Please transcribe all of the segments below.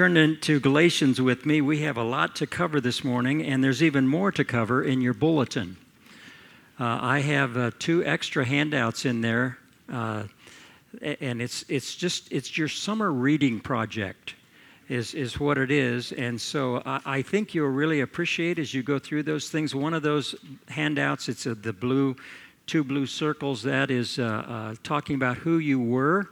Turn into Galatians with me. We have a lot to cover this morning, and there's even more to cover in your bulletin. Uh, I have uh, two extra handouts in there, uh, and it's it's just it's your summer reading project, is is what it is. And so I, I think you'll really appreciate as you go through those things. One of those handouts, it's the blue, two blue circles. That is uh, uh, talking about who you were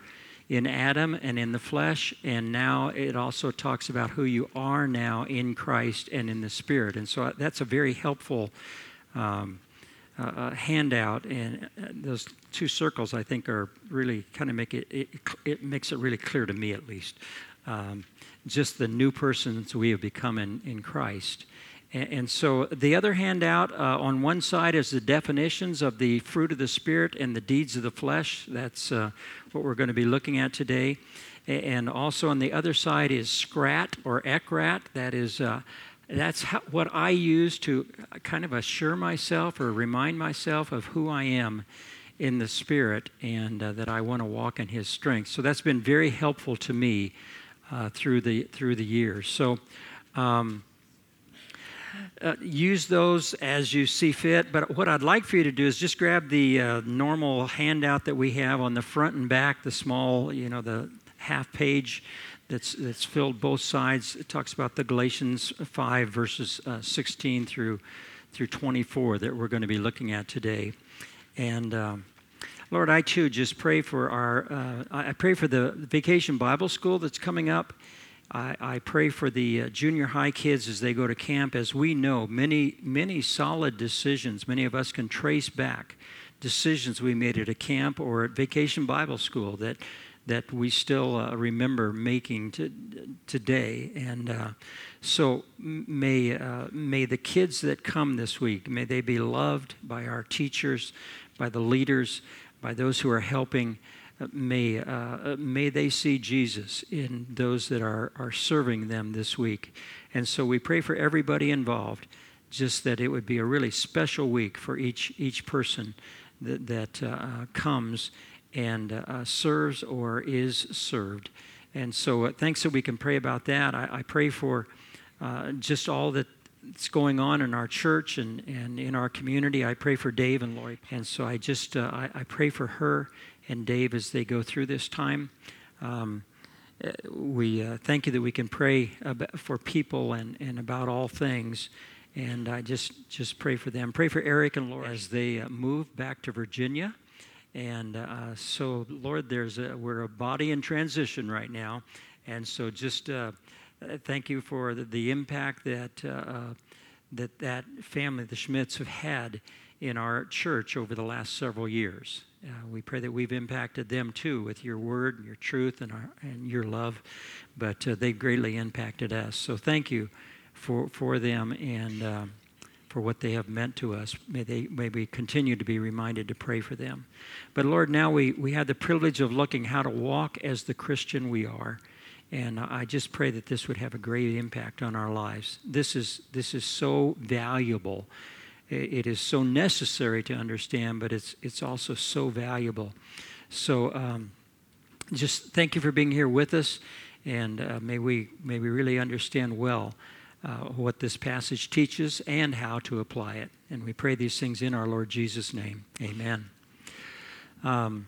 in Adam and in the flesh, and now it also talks about who you are now in Christ and in the Spirit. And so uh, that's a very helpful um, uh, uh, handout, and uh, those two circles I think are really kind of make it, it, it makes it really clear to me at least. Um, just the new persons we have become in, in Christ. And so the other handout uh, on one side is the definitions of the fruit of the Spirit and the deeds of the flesh. That's uh, what we're going to be looking at today. And also on the other side is SCRAT or ECRAT. That is, uh, that's how, what I use to kind of assure myself or remind myself of who I am in the Spirit and uh, that I want to walk in His strength. So that's been very helpful to me uh, through the through the years. So. Um, uh, use those as you see fit. But what I'd like for you to do is just grab the uh, normal handout that we have on the front and back, the small, you know, the half page that's, that's filled both sides. It talks about the Galatians 5, verses uh, 16 through, through 24 that we're going to be looking at today. And. Um, Lord, I too just pray for our, uh, I pray for the vacation Bible school that's coming up. I, I pray for the uh, junior high kids as they go to camp. As we know, many, many solid decisions, many of us can trace back decisions we made at a camp or at vacation Bible school that, that we still uh, remember making to, today. And uh, so may, uh, may the kids that come this week, may they be loved by our teachers, by the leaders, by those who are helping may, uh, may they see Jesus in those that are, are serving them this week. And so we pray for everybody involved, just that it would be a really special week for each, each person that, that uh, comes and uh, serves or is served. And so uh, thanks that we can pray about that. I, I pray for uh, just all that's going on in our church and, and in our community. I pray for Dave and Lori. And so I just, uh, I, I pray for her and Dave as they go through this time. Um, uh, we uh, thank you that we can pray for people and, and about all things. And I just, just pray for them. Pray for Eric and Laura as they uh, move back to Virginia. And uh, so, Lord, there's a, we're a body in transition right now. And so just uh, thank you for the, the impact that, uh, that that family, the Schmidts, have had in our church over the last several years. Uh, we pray that we've impacted them too with your word, your truth, and, our, and your love. But uh, they've greatly impacted us. So thank you for, for them and uh, for what they have meant to us. May, they, may we continue to be reminded to pray for them. But Lord, now we, we have the privilege of looking how to walk as the Christian we are. And I just pray that this would have a great impact on our lives. This is, this is so valuable it is so necessary to understand, but it's, it's also so valuable. So um, just thank you for being here with us, and uh, may, we, may we really understand well uh, what this passage teaches and how to apply it. And we pray these things in our Lord Jesus' name. Amen. Um,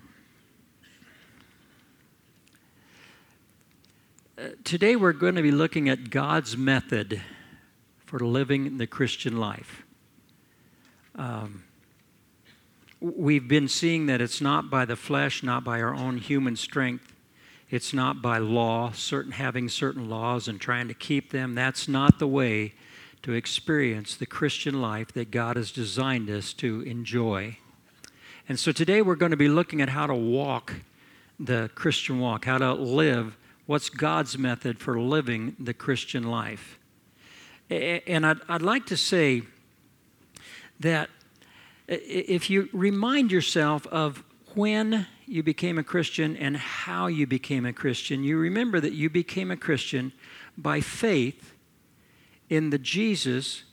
uh, today we're going to be looking at God's method for living the Christian life. Um, we've been seeing that it's not by the flesh, not by our own human strength. It's not by law, certain having certain laws and trying to keep them. That's not the way to experience the Christian life that God has designed us to enjoy. And so today we're going to be looking at how to walk the Christian walk, how to live, what's God's method for living the Christian life. And I'd, I'd like to say that if you remind yourself of when you became a Christian and how you became a Christian, you remember that you became a Christian by faith in the Jesus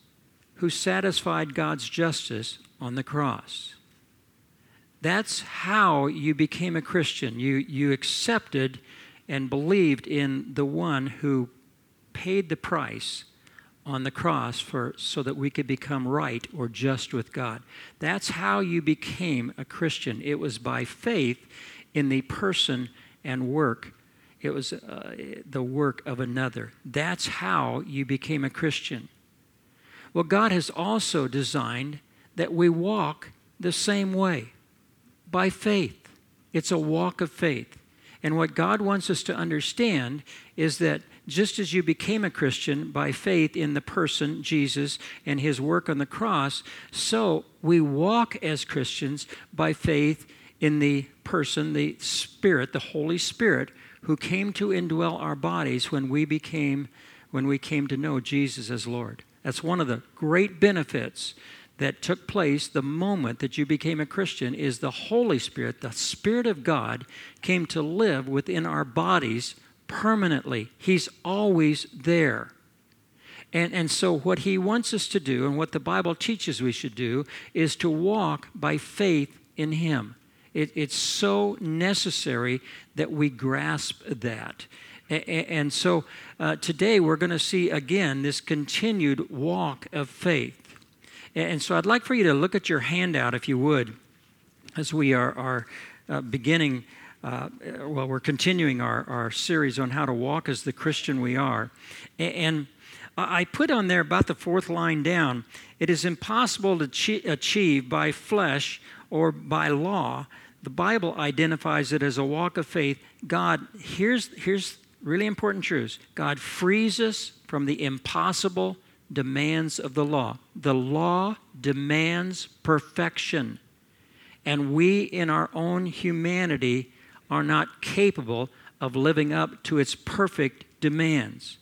who satisfied God's justice on the cross. That's how you became a Christian. You, you accepted and believed in the one who paid the price on the cross for so that we could become right or just with God. That's how you became a Christian. It was by faith in the person and work. It was uh, the work of another. That's how you became a Christian. Well, God has also designed that we walk the same way by faith. It's a walk of faith. And what God wants us to understand is that just as you became a Christian by faith in the person, Jesus, and his work on the cross, so we walk as Christians by faith in the person, the Spirit, the Holy Spirit, who came to indwell our bodies when we became when we came to know Jesus as Lord. That's one of the great benefits that took place the moment that you became a Christian is the Holy Spirit, the Spirit of God came to live within our bodies permanently. He's always there. And, and so, what he wants us to do, and what the Bible teaches we should do, is to walk by faith in him. It, it's so necessary that we grasp that. And so uh, today we're going to see again this continued walk of faith. And so I'd like for you to look at your handout, if you would, as we are, are uh, beginning uh, well, we're continuing our, our series on how to walk as the Christian we are. And I put on there about the fourth line down it is impossible to achieve by flesh or by law. The Bible identifies it as a walk of faith. God, here's, here's really important truths God frees us from the impossible demands of the law. The law demands perfection. And we, in our own humanity, are not capable of living up to its perfect demands.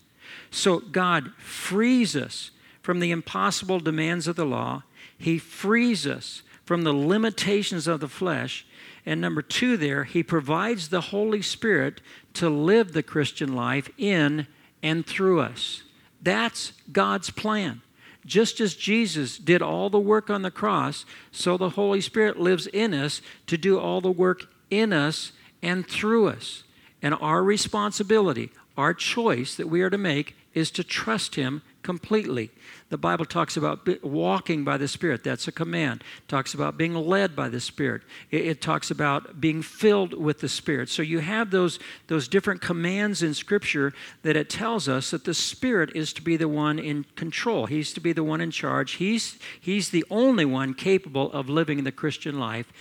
So God frees us from the impossible demands of the law. He frees us from the limitations of the flesh. And number two, there, He provides the Holy Spirit to live the Christian life in and through us. That's God's plan. Just as Jesus did all the work on the cross, so the Holy Spirit lives in us to do all the work in us and through us. And our responsibility, our choice that we are to make is to trust Him completely. The Bible talks about walking by the Spirit. That's a command. It talks about being led by the Spirit. It, it, talks about being filled with the Spirit. So you have those, those different commands in Scripture that it tells us that the Spirit is to be the one in control. He's to be the one in charge. He's, he's the only one capable of living the Christian life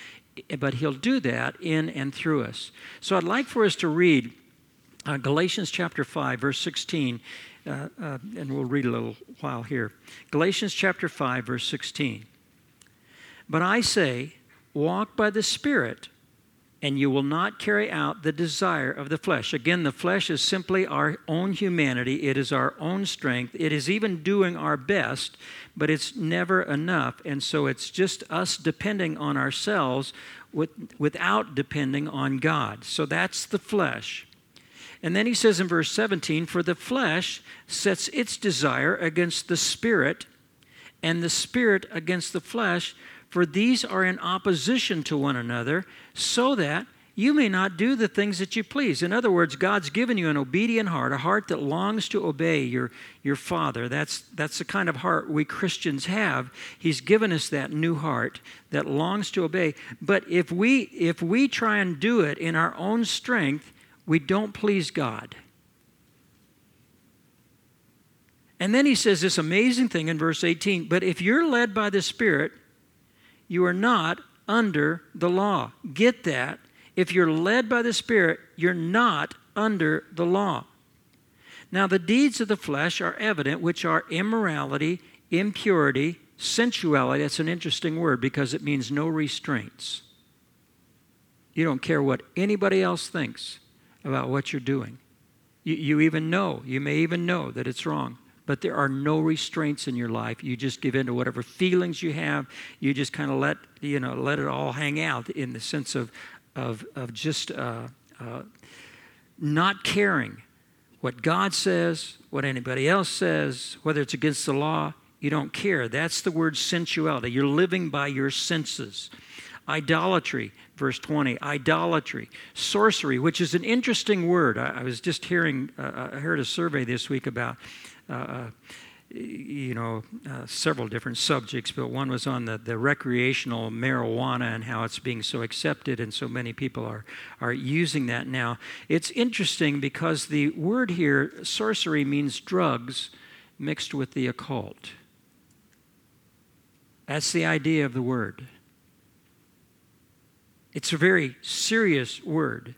but He'll do that in and through us. So I'd like for us to read uh, Galatians chapter 5, verse 16, uh, uh, and we'll read a little while here. Galatians chapter 5, verse 16. But I say, walk by the Spirit, and you will not carry out the desire of the flesh. Again, the flesh is simply our own humanity, it is our own strength, it is even doing our best, but it's never enough. And so it's just us depending on ourselves with, without depending on God. So that's the flesh. And then he says in verse 17, For the flesh sets its desire against the spirit, and the spirit against the flesh for these are in opposition to one another, so that you may not do the things that you please. In other words, God's given you an obedient heart, a heart that longs to obey your, your Father. That's, that's the kind of heart we Christians have. He's given us that new heart that longs to obey. But if we, if we try and do it in our own strength, we don't please God. And then he says this amazing thing in verse 18 But if you're led by the Spirit, you are not under the law. Get that. If you're led by the Spirit, you're not under the law. Now, the deeds of the flesh are evident, which are immorality, impurity, sensuality. That's an interesting word because it means no restraints. You don't care what anybody else thinks about what you're doing. You, you even know, you may even know that it's wrong but there are no restraints in your life. You just give in to whatever feelings you have. You just kind of let you know let it all hang out in the sense of of of just uh, uh, not caring what God says, what anybody else says, whether it's against the law. You don't care. That's the word sensuality. You're living by your senses. Idolatry, verse 20, idolatry. Sorcery, which is an interesting word. I, I was just hearing, uh, I heard a survey this week about. Uh, uh you know, uh, several different subjects, but one was on the, the recreational marijuana and how it's being so accepted, and so many people are, are using that now. It's interesting because the word here, sorcery, means drugs mixed with the occult. That's the idea of the word. It's a very serious word.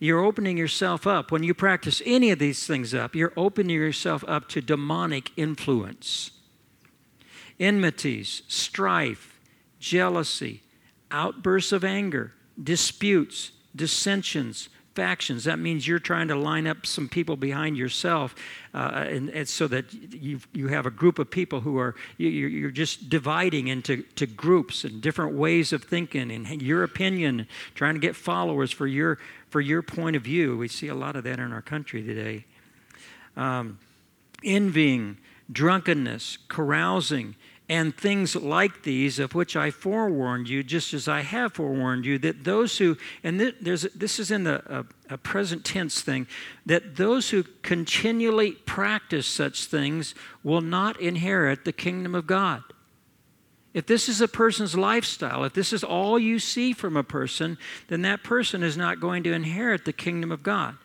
You're opening yourself up. When you practice any of these things up, you're opening yourself up to demonic influence. Enmities, strife, jealousy, outbursts of anger, disputes, dissensions, factions. That means you're trying to line up some people behind yourself, uh, and, and, so that you you have a group of people who are you, are just dividing into to groups and different ways of thinking and your opinion, trying to get followers for your for your point of view. We see a lot of that in our country today. Um, envying, drunkenness, carousing, and things like these, of which I forewarned you, just as I have forewarned you, that those who, and there's, this is in the a, a present tense thing, that those who continually practice such things will not inherit the kingdom of God. If this is a person's lifestyle, if this is all you see from a person, then that person is not going to inherit the kingdom of God.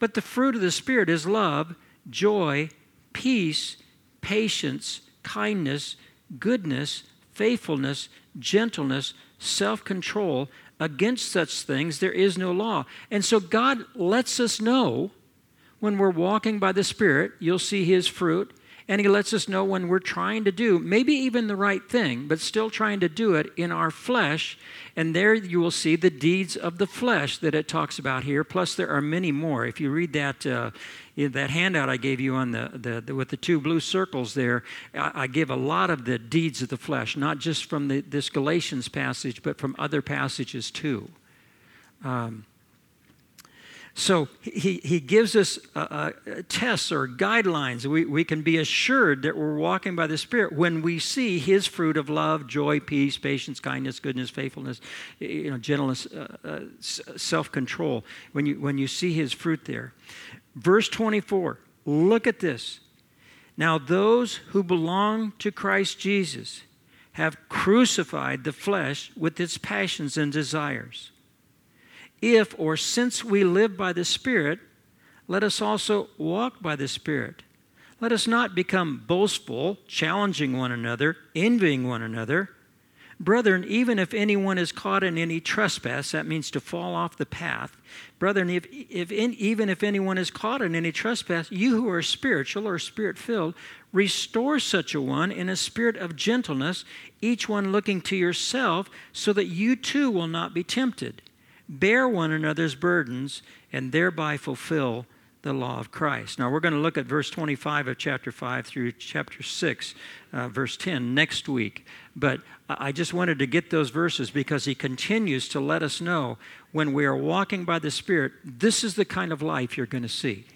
But the fruit of the Spirit is love, joy, peace, patience, kindness, goodness, faithfulness, gentleness, self control. Against such things there is no law. And so God lets us know when we're walking by the Spirit, you'll see His fruit. And He lets us know when we're trying to do maybe even the right thing, but still trying to do it in our flesh. And there you will see the deeds of the flesh that it talks about here. Plus, there are many more. If you read that uh, that handout I gave you on the, the, the with the two blue circles there, I, I, give a lot of the deeds of the flesh, not just from the, this Galatians passage, but from other passages too. Um, so he, he gives us uh, uh, tests or guidelines. We, we can be assured that we're walking by the Spirit when we see his fruit of love, joy, peace, patience, kindness, goodness, faithfulness, you know, gentleness, uh, uh self control. When you, when you see his fruit there. Verse 24, look at this. Now, those who belong to Christ Jesus have crucified the flesh with its passions and desires. If or since we live by the Spirit, let us also walk by the Spirit. Let us not become boastful, challenging one another, envying one another. Brethren, even if anyone is caught in any trespass, that means to fall off the path. Brethren, if, if in, even if anyone is caught in any trespass, you who are spiritual or spirit filled, restore such a one in a spirit of gentleness, each one looking to yourself, so that you too will not be tempted. Bear one another's burdens, and thereby fulfill the law of Christ. Now, we're going to look at verse 25 of chapter 5 through chapter 6, uh, verse 10 next week. But I just wanted to get those verses because he continues to let us know when we are walking by the Spirit, this is the kind of life you're going to see.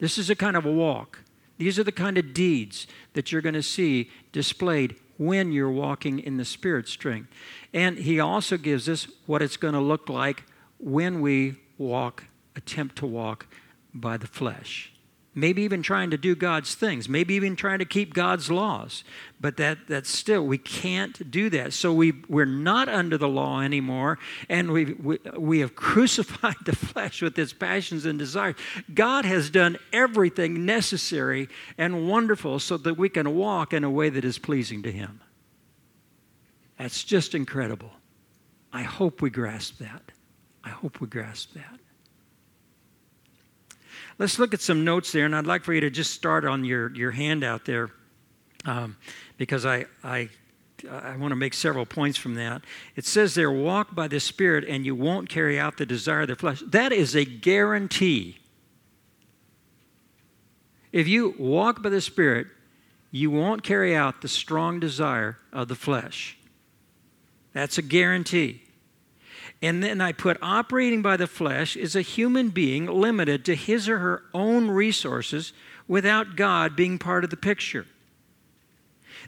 This is the kind of a walk. These are the kind of deeds that you're going to see displayed when you're walking in the Spirit strength. And he also gives us what it's going to look like when we walk, attempt to walk by the flesh. Maybe even trying to do God's things, maybe even trying to keep God's laws. But that, that's still, we can't do that. So we, we're not under the law anymore, and we, we, we have crucified the flesh with its passions and desires. God has done everything necessary and wonderful so that we can walk in a way that is pleasing to Him. That's just incredible. I hope we grasp that. I hope we grasp that. Let's look at some notes there, and I'd like for you to just start on your, your handout there um, because I, I, I want to make several points from that. It says there, walk by the Spirit, and you won't carry out the desire of the flesh. That is a guarantee. If you walk by the Spirit, you won't carry out the strong desire of the flesh. That's a guarantee. And then I put operating by the flesh is a human being limited to his or her own resources without God being part of the picture.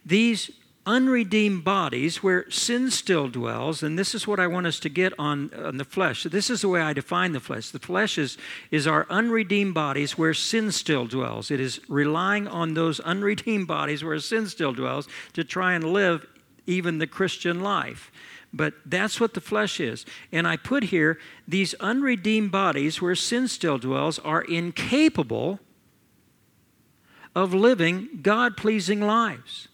These unredeemed bodies where sin still dwells and this is what i want us to get on, on the flesh. This is the way i define the flesh. The flesh is, is our unredeemed bodies where sin still dwells. It is relying on those unredeemed bodies where sin still dwells to try and live even the christian life but that's what the flesh is and i put here these unredeemed bodies where sin still dwells are incapable of living god pleasing lives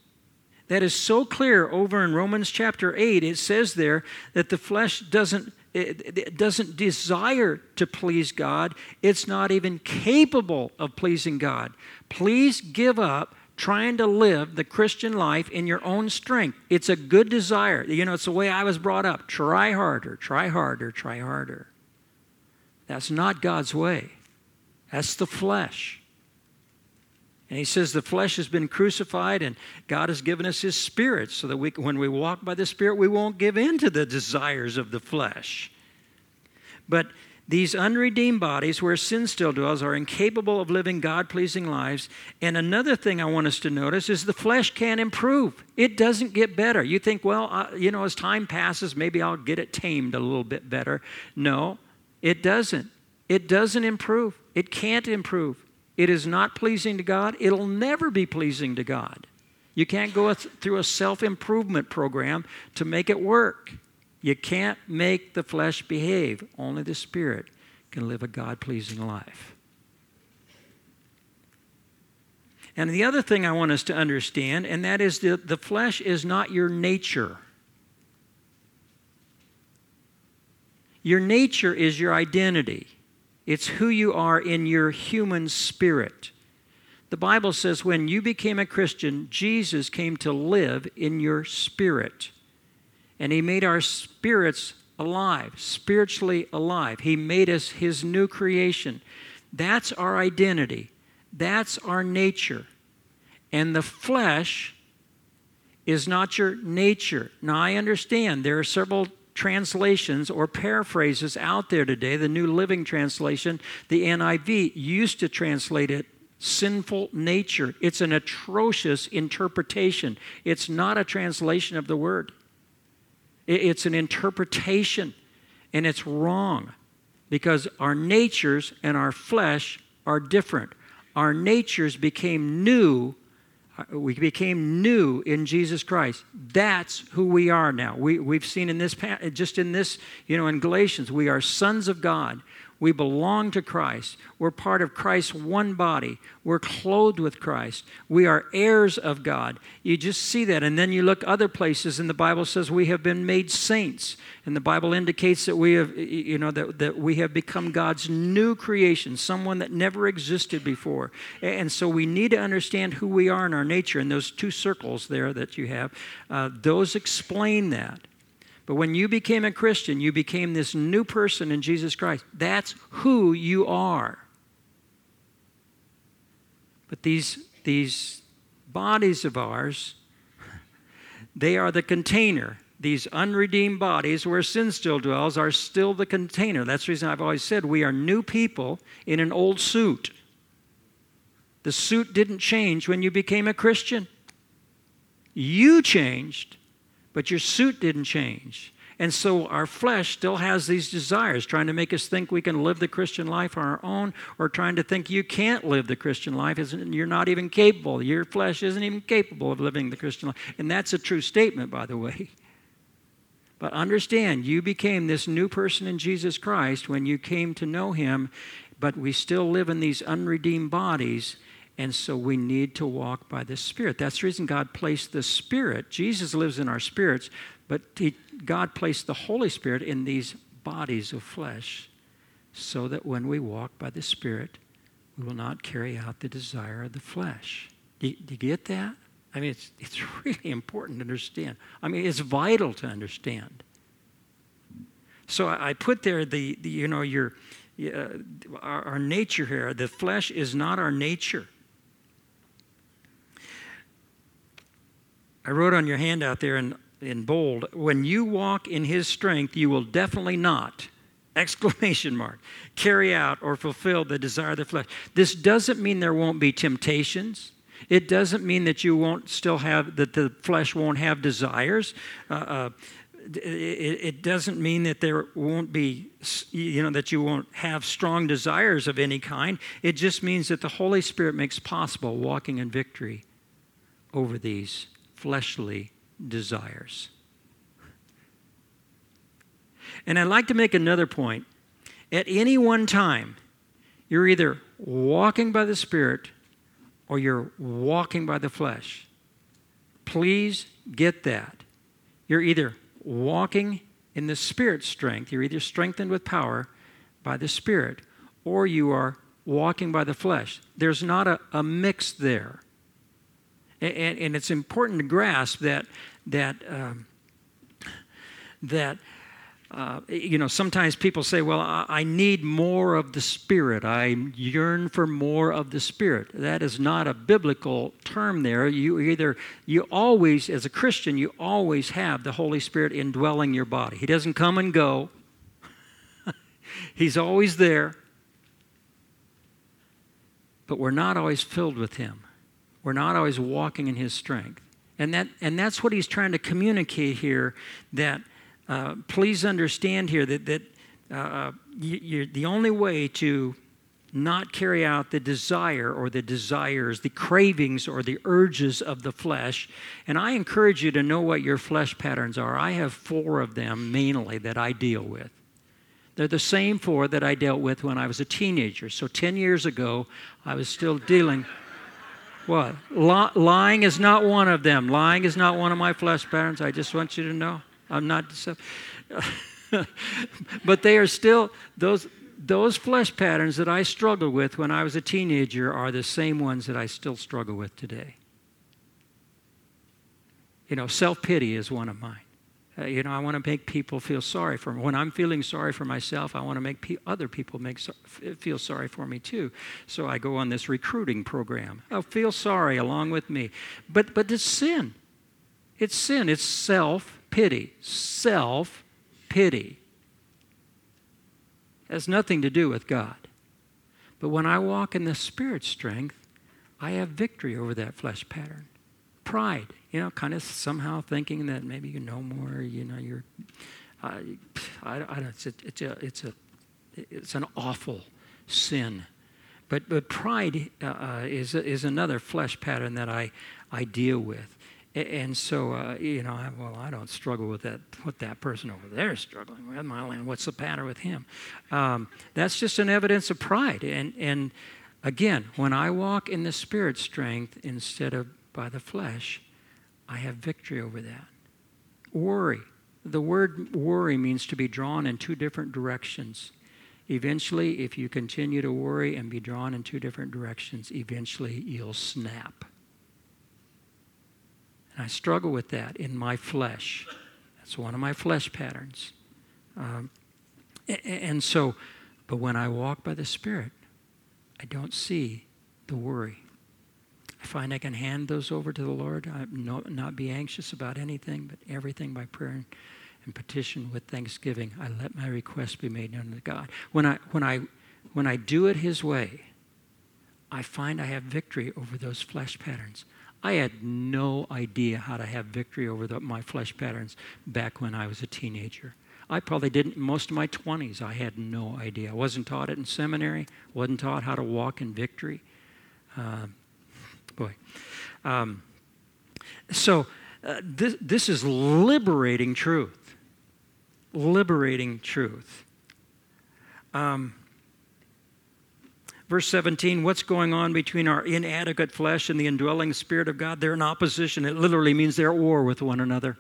that is so clear over in Romans chapter 8. It says there that the flesh doesn't it, doesn't desire to please God. It's not even capable of pleasing God. Please give up trying to live the Christian life in your own strength. It's a good desire. You know, it's the way I was brought up. Try harder, try harder, try harder. That's not God's way. That's the flesh. And he says the flesh has been crucified and God has given us his spirit so that we, when we walk by the spirit, we won't give in to the desires of the flesh. But these unredeemed bodies where sin still dwells are incapable of living God pleasing lives. And another thing I want us to notice is the flesh can't improve. It doesn't get better. You think, well, uh, you know, as time passes, maybe I'll get it tamed a little bit better. No, it doesn't. It doesn't improve. It can't improve. It is not pleasing to God. It'll never be pleasing to God. You can't go through a self improvement program to make it work. You can't make the flesh behave. Only the Spirit can live a God pleasing life. And the other thing I want us to understand, and that is that the flesh is not your nature. Your nature is your identity. It's who you are in your human spirit. The Bible says when you became a Christian, Jesus came to live in your spirit. And He made our spirits alive, spiritually alive. He made us His new creation. That's our identity, that's our nature. And the flesh is not your nature. Now, I understand there are several translations or paraphrases out there today. The New Living Translation, the NIV, used to translate it sinful nature. It's an atrocious interpretation. It's not a translation of the word, it's an interpretation, and it's wrong because our natures and our flesh are different. Our natures became new uh, we became new in Jesus Christ. That's who we are now. We, we've seen in this, just in this, you know, in Galatians, we are sons of God. We belong to Christ. We're part of Christ's one body. We're clothed with Christ. We are heirs of God. You just see that. And then you look other places, and the Bible says we have been made saints. And the Bible indicates that we have, you know, that, that we have become God's new creation, someone that never existed before. And so we need to understand who we are in our nature. And those two circles there that you have, uh, those explain that. But when you became a Christian, you became this new person in Jesus Christ. That's who you are. But these, these bodies of ours, they are the container. These unredeemed bodies where sin still dwells are still the container. That's the reason I've always said we are new people in an old suit. The suit didn't change when you became a Christian. You changed, but your suit didn't change. And so our flesh still has these desires, trying to make us think we can live the Christian life on our own, or trying to think you can't live the Christian life. You're not even capable. Your flesh isn't even capable of living the Christian life. And that's a true statement, by the way. But understand, you became this new person in Jesus Christ when you came to know Him, but we still live in these unredeemed bodies and so we need to walk by the Spirit. That's the reason God placed the Spirit. Jesus lives in our spirits, but he, God placed the Holy Spirit in these bodies of flesh so that when we walk by the Spirit, we will not carry out the desire of the flesh. Do, do you get that? I mean, it's, it's really important to understand. I mean, it's vital to understand. So I, I put there the, the, you know, your, uh, our, our nature here. The flesh is not our nature. I wrote on your handout there in, in bold, when you walk in his strength, you will definitely not, exclamation mark, carry out or fulfill the desire of the flesh. This doesn't mean there won't be temptations. It doesn't mean that you won't still have, that the flesh won't have desires. Uh, uh, it, it, doesn't mean that there won't be, you know, that you won't have strong desires of any kind. It just means that the Holy Spirit makes possible walking in victory over these fleshly desires. And I'd like to make another point. At any one time, you're either walking by the Spirit or you're walking by the flesh. Please get that. You're either walking in the Spirit strength, you're either strengthened with power by the Spirit, or you are walking by the flesh. There's not a, a mix there. And, and, it's important to grasp that, that, um, that uh, you know, sometimes people say, well, I, I need more of the Spirit. I yearn for more of the Spirit. That is not a biblical term there. You either, you always, as a Christian, you always have the Holy Spirit indwelling your body. He doesn't come and go, He's always there. But we're not always filled with Him, we're not always walking in His strength. And, that, and that's what he's trying to communicate here that uh, please understand here that, that uh, you, the only way to not carry out the desire or the desires, the cravings or the urges of the flesh. And I encourage you to know what your flesh patterns are. I have four of them mainly that I deal with. They're the same four that I dealt with when I was a teenager. So 10 years ago, I was still dealing. What? lying is not one of them. Lying is not one of my flesh patterns. I just want you to know. I'm not. deceptive. but they are still those those flesh patterns that I struggled with when I was a teenager are the same ones that I still struggle with today. You know, self pity is one of mine. Uh, you know, I want to make people feel sorry for me. When I'm feeling sorry for myself, I want to make pe- other people make so- feel sorry for me too. So I go on this recruiting program. Oh, feel sorry along with me. But but it's sin. It's sin. It's self pity. Self pity. Has nothing to do with God. But when I walk in the Spirit strength, I have victory over that flesh pattern. Pride, you know, kind of somehow thinking that maybe you know more, you know, you're. Uh, I, I, it's, a, it's, a, it's, a, it's an awful sin. But, but pride uh, uh is, is another flesh pattern that I, I deal with. And so, uh, you know, I, well, I don't struggle with that, what that person over there is struggling with. My land, what's the matter with him? Um, that's just an evidence of pride. And, and again, when I walk in the Spirit strength instead of by the flesh, I have victory over that. Worry. The word worry means to be drawn in two different directions. Eventually, if you continue to worry and be drawn in two different directions, eventually you'll snap. And I struggle with that in my flesh. That's one of my flesh patterns. Um, and so, but when I walk by the Spirit, I don't see the worry. I find I can hand those over to the Lord, I not, not be anxious about anything, but everything by prayer and petition with thanksgiving. I let my request be made known to God. When I, when I, when I do it His way, I find I have victory over those flesh patterns. I had no idea how to have victory over the, my flesh patterns back when I was a teenager. I probably didn't, most of my 20s, I had no idea. I wasn't taught it in seminary, wasn't taught how to walk in victory. Uh, boy. Um, so, uh, this, this is liberating truth. Liberating truth. Um, Verse 17, what's going on between our inadequate flesh and the indwelling Spirit of God? They're in opposition. It literally means they're at war with one another.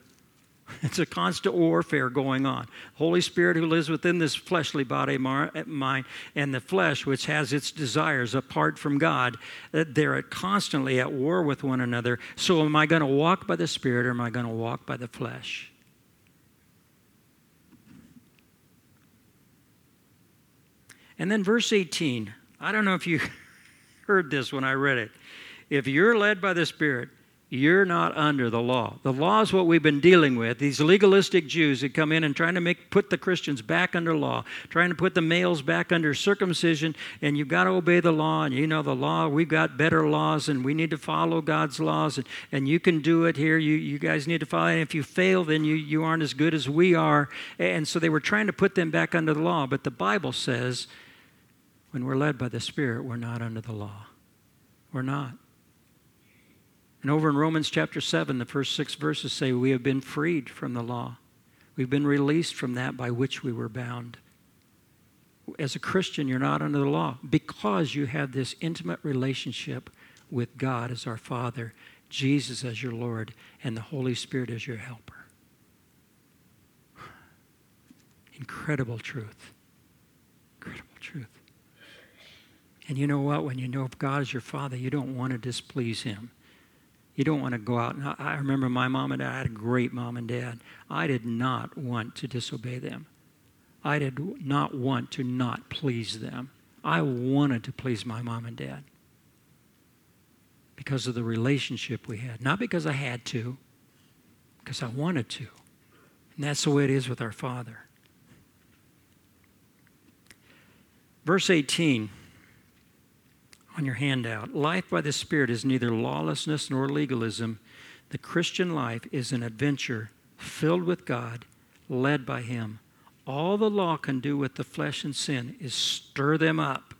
It's a constant warfare going on. Holy Spirit who lives within this fleshly body, eh, mind, and the flesh, which has its desires apart from God, eh, they're constantly at war with one another. So, am I going to walk by the Spirit or am I going to walk by the flesh? And then verse 18 I don't know if you heard this when I read it. If you're led by the Spirit, You're not under the law. The law is what we've been dealing with. These legalistic Jews that come in and trying to make put the Christians back under law, trying to put the males back under circumcision, and you've got to obey the law. And you know the law, we've got better laws, and we need to follow God's laws, and, and you can do it here. You, you guys need to follow. And if you fail, then you, you aren't as good as we are. And so they were trying to put them back under the law. But the Bible says when we're led by the Spirit, we're not under the law. We're not. And over in Romans chapter 7, the first six verses say, We have been freed from the law. We've been released from that by which we were bound. As a Christian, you're not under the law because you have this intimate relationship with God as our Father, Jesus as your Lord, and the Holy Spirit as your helper. Incredible truth. Incredible truth. And you know what? When you know God is your Father, you don't want to displease Him. You don't want to go out. And I remember my mom and dad, I had a great mom and dad. I did not want to disobey them. I did not want to not please them. I wanted to please my mom and dad because of the relationship we had. Not because I had to, because I wanted to. And that's the way it is with our Father. Verse 18 on your handout. Life by the Spirit is neither lawlessness nor legalism. The Christian life is an adventure filled with God, led by Him. All the law can do with the flesh and sin is stir them up.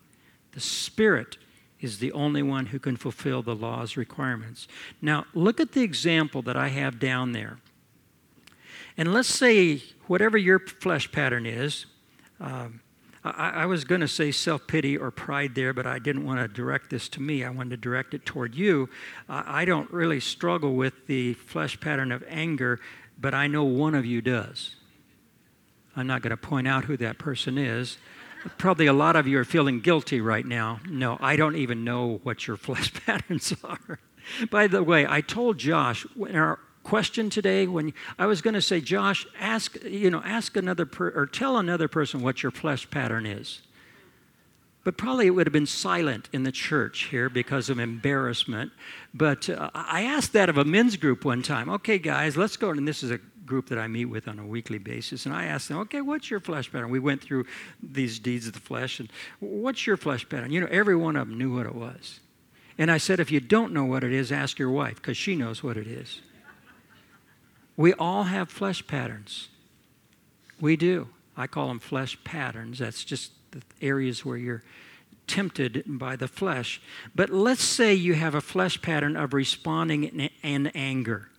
The Spirit is the only one who can fulfill the law's requirements. Now, look at the example that I have down there. And let's say whatever your flesh pattern is, um, I, I was going to say self pity or pride there, but I didn't want to direct this to me. I wanted to direct it toward you. I don't really struggle with the flesh pattern of anger, but I know one of you does. I'm not going to point out who that person is. Probably a lot of you are feeling guilty right now. No, I don't even know what your flesh patterns are. By the way, I told Josh in our question today when I was going to say, Josh, ask, you know, ask another per, or tell another person what your flesh pattern is. But probably it would have been silent in the church here because of embarrassment. But uh, I asked that of a men's group one time. Okay, guys, let's go. And this is a group that I meet with on a weekly basis. And I asked them, okay, what's your flesh pattern? We went through these deeds of the flesh. And what's your flesh pattern? You know, every one of them knew what it was. And I said, if you don't know what it is, ask your wife because she knows what it is. We all have flesh patterns. We do. I call them flesh patterns. That's just the areas where you're tempted by the flesh. But let's say you have a flesh pattern of responding in, in anger.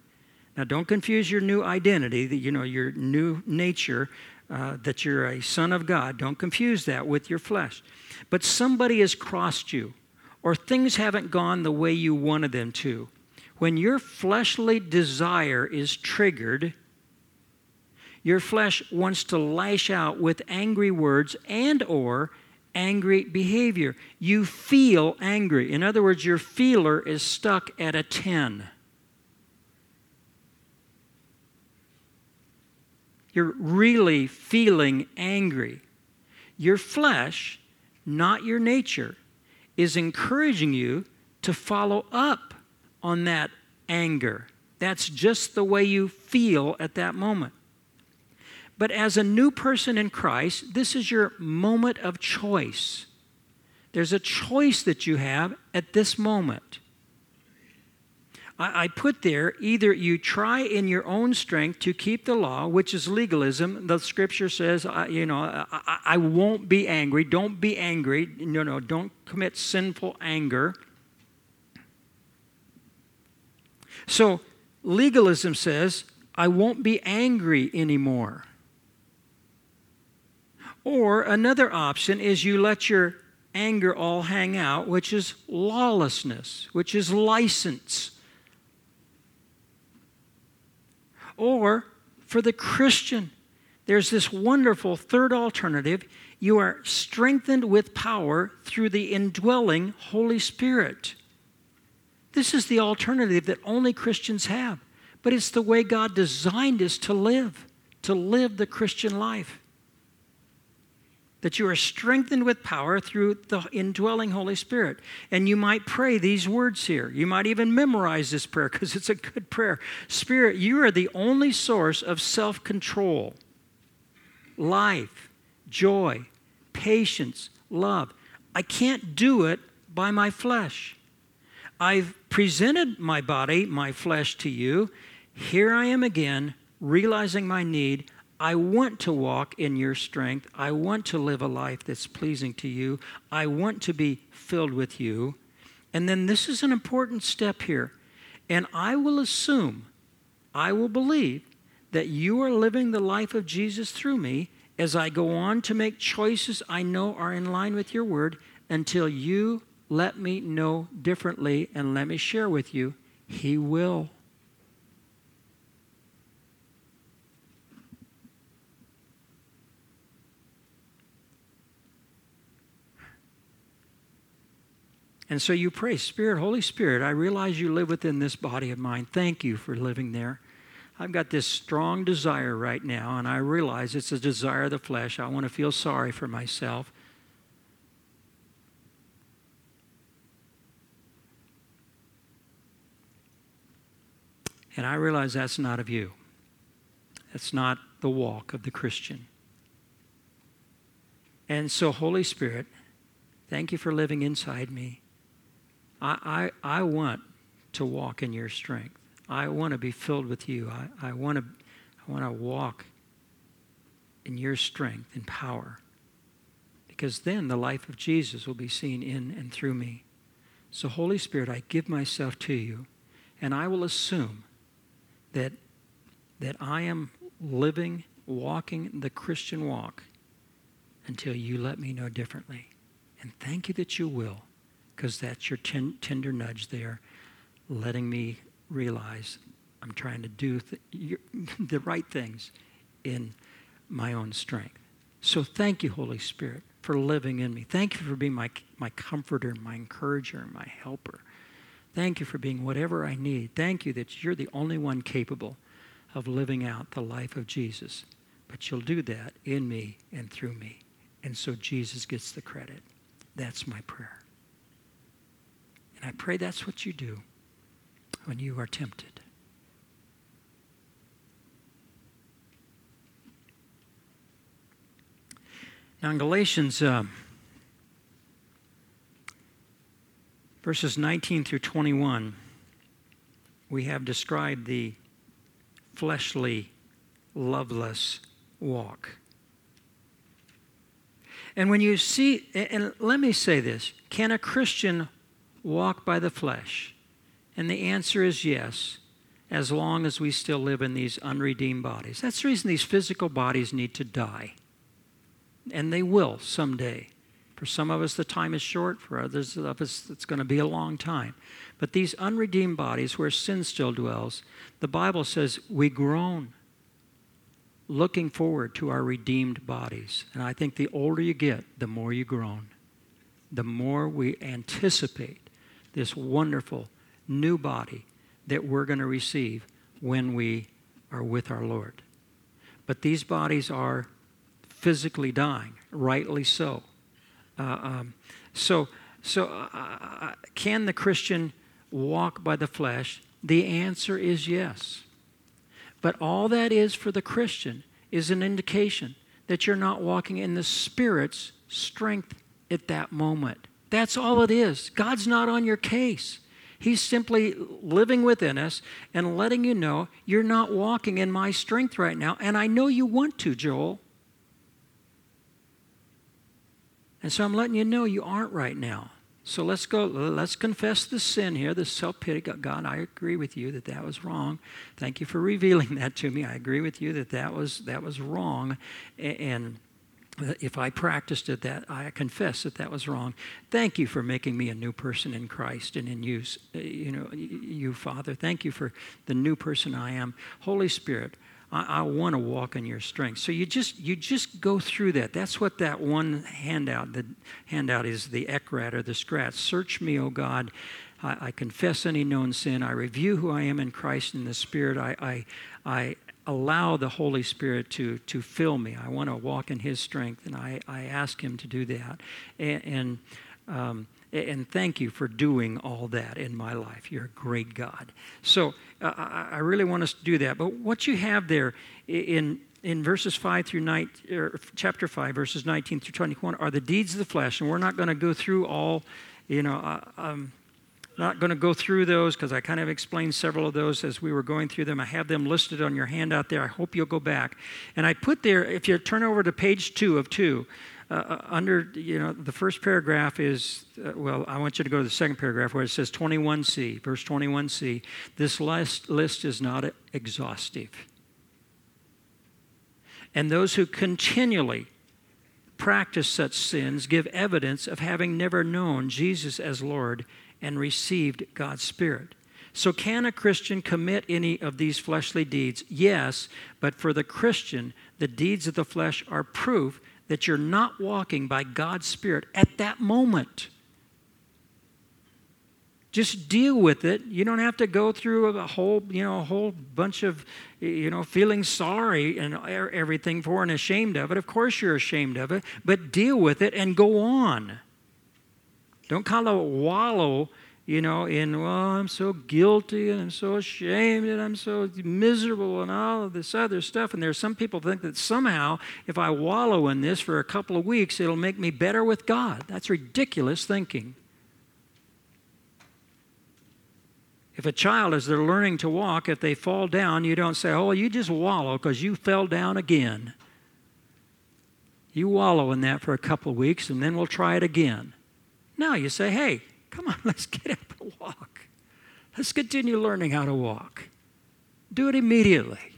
Now, don't confuse your new identity, that you know your new nature, uh, that you're a son of God. Don't confuse that with your flesh. But somebody has crossed you, or things haven't gone the way you wanted them to when your fleshly desire is triggered, your flesh wants to lash out with angry words and or angry behavior. You feel angry. In other words, your feeler is stuck at a 10. You're really feeling angry. Your flesh, not your nature, is encouraging you to follow up on that anger. That's just the way you feel at that moment. But as a new person in Christ, this is your moment of choice. There's a choice that you have at this moment. I, I put there either you try in your own strength to keep the law, which is legalism. The scripture says, you know, I, I won't be angry. Don't be angry. No, no, don't commit sinful anger. So legalism says, I won't be angry anymore. Or another option is you let your anger all hang out, which is lawlessness, which is license. Or for the Christian, there's this wonderful third alternative. You are strengthened with power through the indwelling Holy Spirit. This is the alternative that only Christians have. But it's the way God designed us to live, to live the Christian life. that you are strengthened with power through the indwelling Holy Spirit. And you might pray these words here. You might even memorize this prayer because it's a good prayer. Spirit, you are the only source of self control, life, joy, patience, love. I can't do it by my flesh. I've presented my body, my flesh to you. Here I am again, realizing my need. I want to walk in your strength. I want to live a life that's pleasing to you. I want to be filled with you. And then this is an important step here. And I will assume, I will believe that you are living the life of Jesus through me as I go on to make choices I know are in line with your word until you let me know differently and let me share with you. He will. And so you pray, Spirit, Holy Spirit, I realize you live within this body of mine. Thank you for living there. I've got this strong desire right now, and I realize it's a desire of the flesh. I want to feel sorry for myself. And I realize that's not of you. That's not the walk of the Christian. And so, Holy Spirit, thank you for living inside me. I, I, I want to walk in your strength. I want to be filled with you. I, I, want to, I want to walk in your strength and power. Because then the life of Jesus will be seen in and through me. So, Holy Spirit, I give myself to you, and I will assume that, that I am living, walking the Christian walk until you let me know differently. And thank you that you will because that's your ten, tender nudge there, letting me realize I'm trying to do th- the right things in my own strength. So thank you, Holy Spirit, for living in me. Thank you for being my, my comforter, my encourager, my helper. Thank you for being whatever I need. Thank you that you're the only one capable of living out the life of Jesus. But you'll do that in me and through me. And so Jesus gets the credit. That's my prayer. And I pray that's what you do when you are tempted. Now, in Galatians uh, verses 19 through 21, we have described the fleshly, loveless walk. And when you see, and let me say this can a Christian walk by the flesh? And the answer is yes, as long as we still live in these unredeemed bodies. That's the reason these physical bodies need to die. And they will someday. For some of us, the time is short. For others of us, it's going to be a long time. But these unredeemed bodies, where sin still dwells, the Bible says we groan looking forward to our redeemed bodies. And I think the older you get, the more you groan, the more we anticipate this wonderful new body that we're going to receive when we are with our Lord. But these bodies are physically dying, rightly so. Uh, um, so, so uh, uh, can the Christian walk by the flesh? The answer is yes. But all that is for the Christian is an indication that you're not walking in the Spirit's strength at that moment. That's all it is. God's not on your case. He's simply living within us and letting you know you're not walking in my strength right now. And I know you want to, Joel. And so I'm letting you know you aren't right now. So let's go, let's confess the sin here, the self pity. God, I agree with you that that was wrong. Thank you for revealing that to me. I agree with you that that was, that was wrong. And if I practiced it, that I confess that that was wrong. Thank you for making me a new person in Christ and in you, you know, you Father. Thank you for the new person I am. Holy Spirit, I, I want to walk in your strength. So you just you just go through that. That's what that one handout the handout is the ekrat or the scratch. Search me, O God. I, I confess any known sin. I review who I am in Christ in the Spirit. I I I allow the Holy Spirit to, to fill me. I want to walk in His strength, and I, I ask Him to do that. And, and, um, and thank you for doing all that in my life. You're a great God. So uh, I really want us to do that. But what you have there in in verses 5 through 9, or chapter 5, verses 19 through 21, are the deeds of the flesh. And we're not going to go through all, you know, uh, um, not going to go through those because I kind of explained several of those as we were going through them. I have them listed on your handout there. I hope you'll go back. And I put there, if you turn over to page two of two, uh, uh under, you know, the first paragraph is, uh, well, I want you to go to the second paragraph where it says 21c, verse 21c. This list, list is not exhaustive. And those who continually practice such sins give evidence of having never known Jesus as Lord and received God's Spirit. So, can a Christian commit any of these fleshly deeds? Yes, but for the Christian, the deeds of the flesh are proof that you're not walking by God's Spirit at that moment. Just deal with it. You don't have to go through a whole, you know, a whole bunch of, you know, feeling sorry and everything for and ashamed of it. Of course you're ashamed of it, but deal with it and go on. Don't kind of wallow, you know, in, well, I'm so guilty and I'm so ashamed and I'm so miserable and all of this other stuff. And there's some people think that somehow if I wallow in this for a couple of weeks, it'll make me better with God. That's ridiculous thinking. If a child, as they're learning to walk, if they fall down, you don't say, oh, you just wallow because you fell down again. You wallow in that for a couple of weeks and then we'll try it again. Now you say, hey, come on, let's get up and walk. Let's continue learning how to walk. Do it immediately.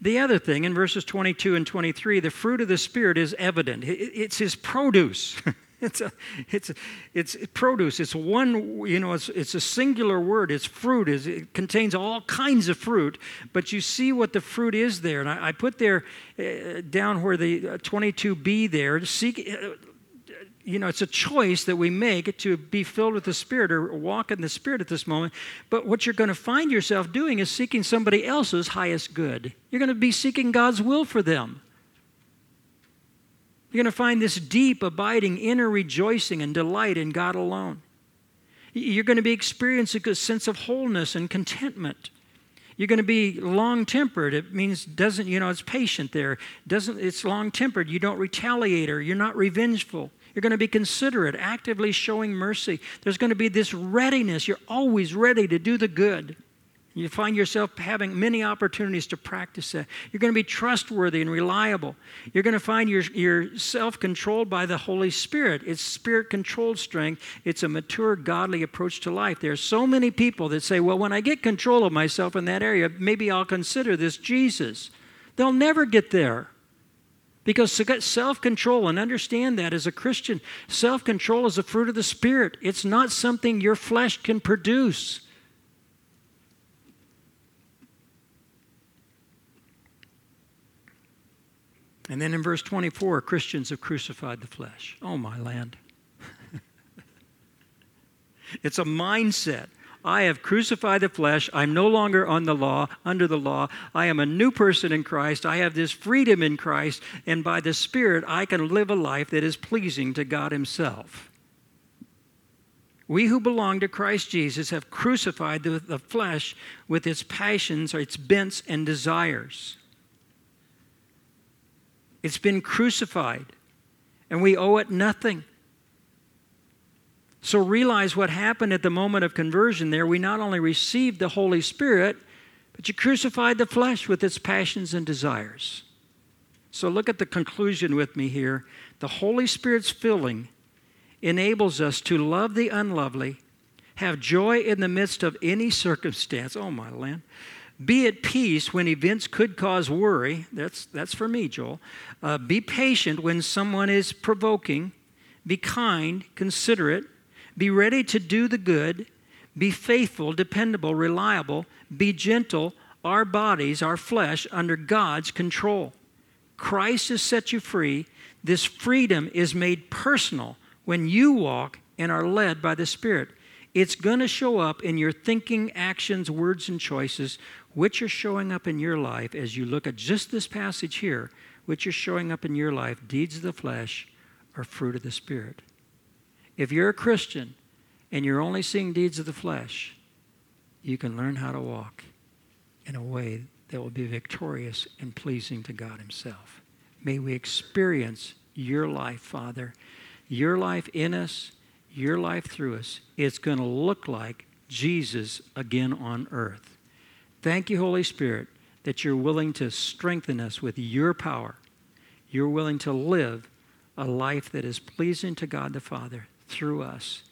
The other thing in verses 22 and 23, the fruit of the Spirit is evident. It's His produce. It's a, it's, a, it's produce. It's one, you know, it's, it's a singular word. It's fruit. It's, it contains all kinds of fruit, but you see what the fruit is there. And I, I put there uh, down where the 22b uh, there, seek, uh, you know, it's a choice that we make to be filled with the Spirit or walk in the Spirit at this moment. But what you're going to find yourself doing is seeking somebody else's highest good. You're going to be seeking God's will for them. You're going to find this deep, abiding inner rejoicing and delight in God alone. You're going to be experiencing a sense of wholeness and contentment. You're going to be long tempered. It means doesn't, you know, it's patient there. Doesn't it's long tempered. You don't retaliate or you're not revengeful. You're going to be considerate, actively showing mercy. There's going to be this readiness. You're always ready to do the good. You find yourself having many opportunities to practice that. You're going to be trustworthy and reliable. You're going to find your, yourself controlled by the Holy Spirit. It's spirit controlled strength, it's a mature, godly approach to life. There are so many people that say, well, when I get control of myself in that area, maybe I'll consider this Jesus. They'll never get there. Because self control, and understand that as a Christian, self control is a fruit of the Spirit. It's not something your flesh can produce. And then in verse 24, Christians have crucified the flesh. Oh, my land. it's a mindset. I have crucified the flesh. I'm no longer on the law, under the law. I am a new person in Christ. I have this freedom in Christ. And by the Spirit, I can live a life that is pleasing to God Himself. We who belong to Christ Jesus have crucified the, the flesh with its passions, or its bents, and desires. It's been crucified, and we owe it nothing. So realize what happened at the moment of conversion there. We not only received the Holy Spirit, but you crucified the flesh with its passions and desires. So look at the conclusion with me here. The Holy Spirit's filling enables us to love the unlovely, have joy in the midst of any circumstance. Oh, my land. Be at peace when events could cause worry. That's, that's for me, Joel. Uh, be patient when someone is provoking. Be kind, considerate. Be ready to do the good. Be faithful, dependable, reliable. Be gentle. Our bodies, our flesh, under God's control. Christ has set you free. This freedom is made personal when you walk and are led by the Spirit. It's going to show up in your thinking, actions, words, and choices, which are showing up in your life as you look at just this passage here, which are showing up in your life deeds of the flesh or fruit of the Spirit. If you're a Christian and you're only seeing deeds of the flesh, you can learn how to walk in a way that will be victorious and pleasing to God Himself. May we experience your life, Father, your life in us, your life through us. It's going to look like Jesus again on earth. Thank you, Holy Spirit, that you're willing to strengthen us with your power. You're willing to live a life that is pleasing to God the Father through us.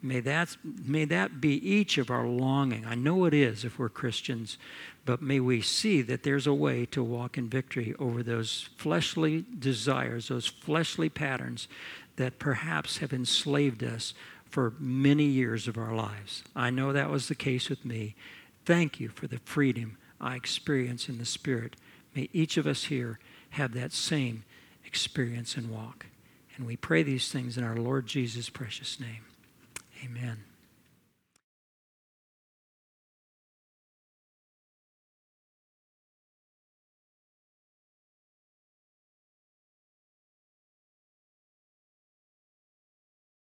May that, may that be each of our longing. I know it is if we're Christians, but may we see that there's a way to walk in victory over those fleshly desires, those fleshly patterns that perhaps have enslaved us for many years of our lives. I know that was the case with me. Thank you for the freedom I experience in the Spirit. May each of us here have that same experience and walk. And we pray these things in our Lord Jesus' precious name. Amen.